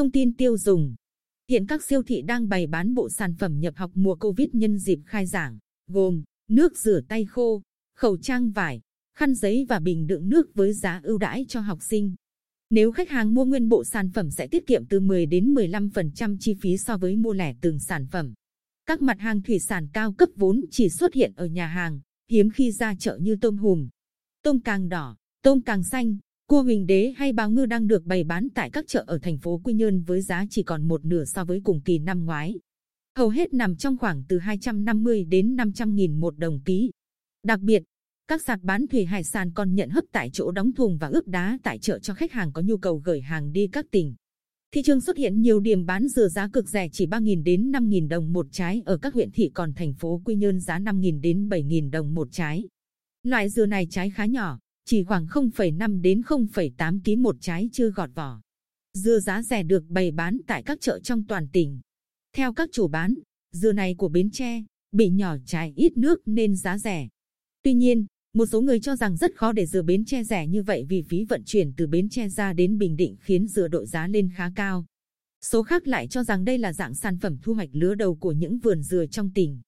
thông tin tiêu dùng. Hiện các siêu thị đang bày bán bộ sản phẩm nhập học mùa Covid nhân dịp khai giảng, gồm nước rửa tay khô, khẩu trang vải, khăn giấy và bình đựng nước với giá ưu đãi cho học sinh. Nếu khách hàng mua nguyên bộ sản phẩm sẽ tiết kiệm từ 10 đến 15% chi phí so với mua lẻ từng sản phẩm. Các mặt hàng thủy sản cao cấp vốn chỉ xuất hiện ở nhà hàng, hiếm khi ra chợ như tôm hùm, tôm càng đỏ, tôm càng xanh, cua huỳnh đế hay bào ngư đang được bày bán tại các chợ ở thành phố Quy Nhơn với giá chỉ còn một nửa so với cùng kỳ năm ngoái. Hầu hết nằm trong khoảng từ 250 đến 500 nghìn một đồng ký. Đặc biệt, các sạp bán thủy hải sản còn nhận hấp tại chỗ đóng thùng và ướp đá tại chợ cho khách hàng có nhu cầu gửi hàng đi các tỉnh. Thị trường xuất hiện nhiều điểm bán dừa giá cực rẻ chỉ 3.000 đến 5.000 đồng một trái ở các huyện thị còn thành phố Quy Nhơn giá 5.000 đến 7.000 đồng một trái. Loại dừa này trái khá nhỏ, chỉ khoảng 0,5 đến 0,8 kg một trái chưa gọt vỏ. Dưa giá rẻ được bày bán tại các chợ trong toàn tỉnh. Theo các chủ bán, dưa này của Bến Tre, bị nhỏ trái ít nước nên giá rẻ. Tuy nhiên, một số người cho rằng rất khó để dừa Bến Tre rẻ như vậy vì phí vận chuyển từ Bến Tre ra đến Bình Định khiến dừa đội giá lên khá cao. Số khác lại cho rằng đây là dạng sản phẩm thu hoạch lứa đầu của những vườn dừa trong tỉnh.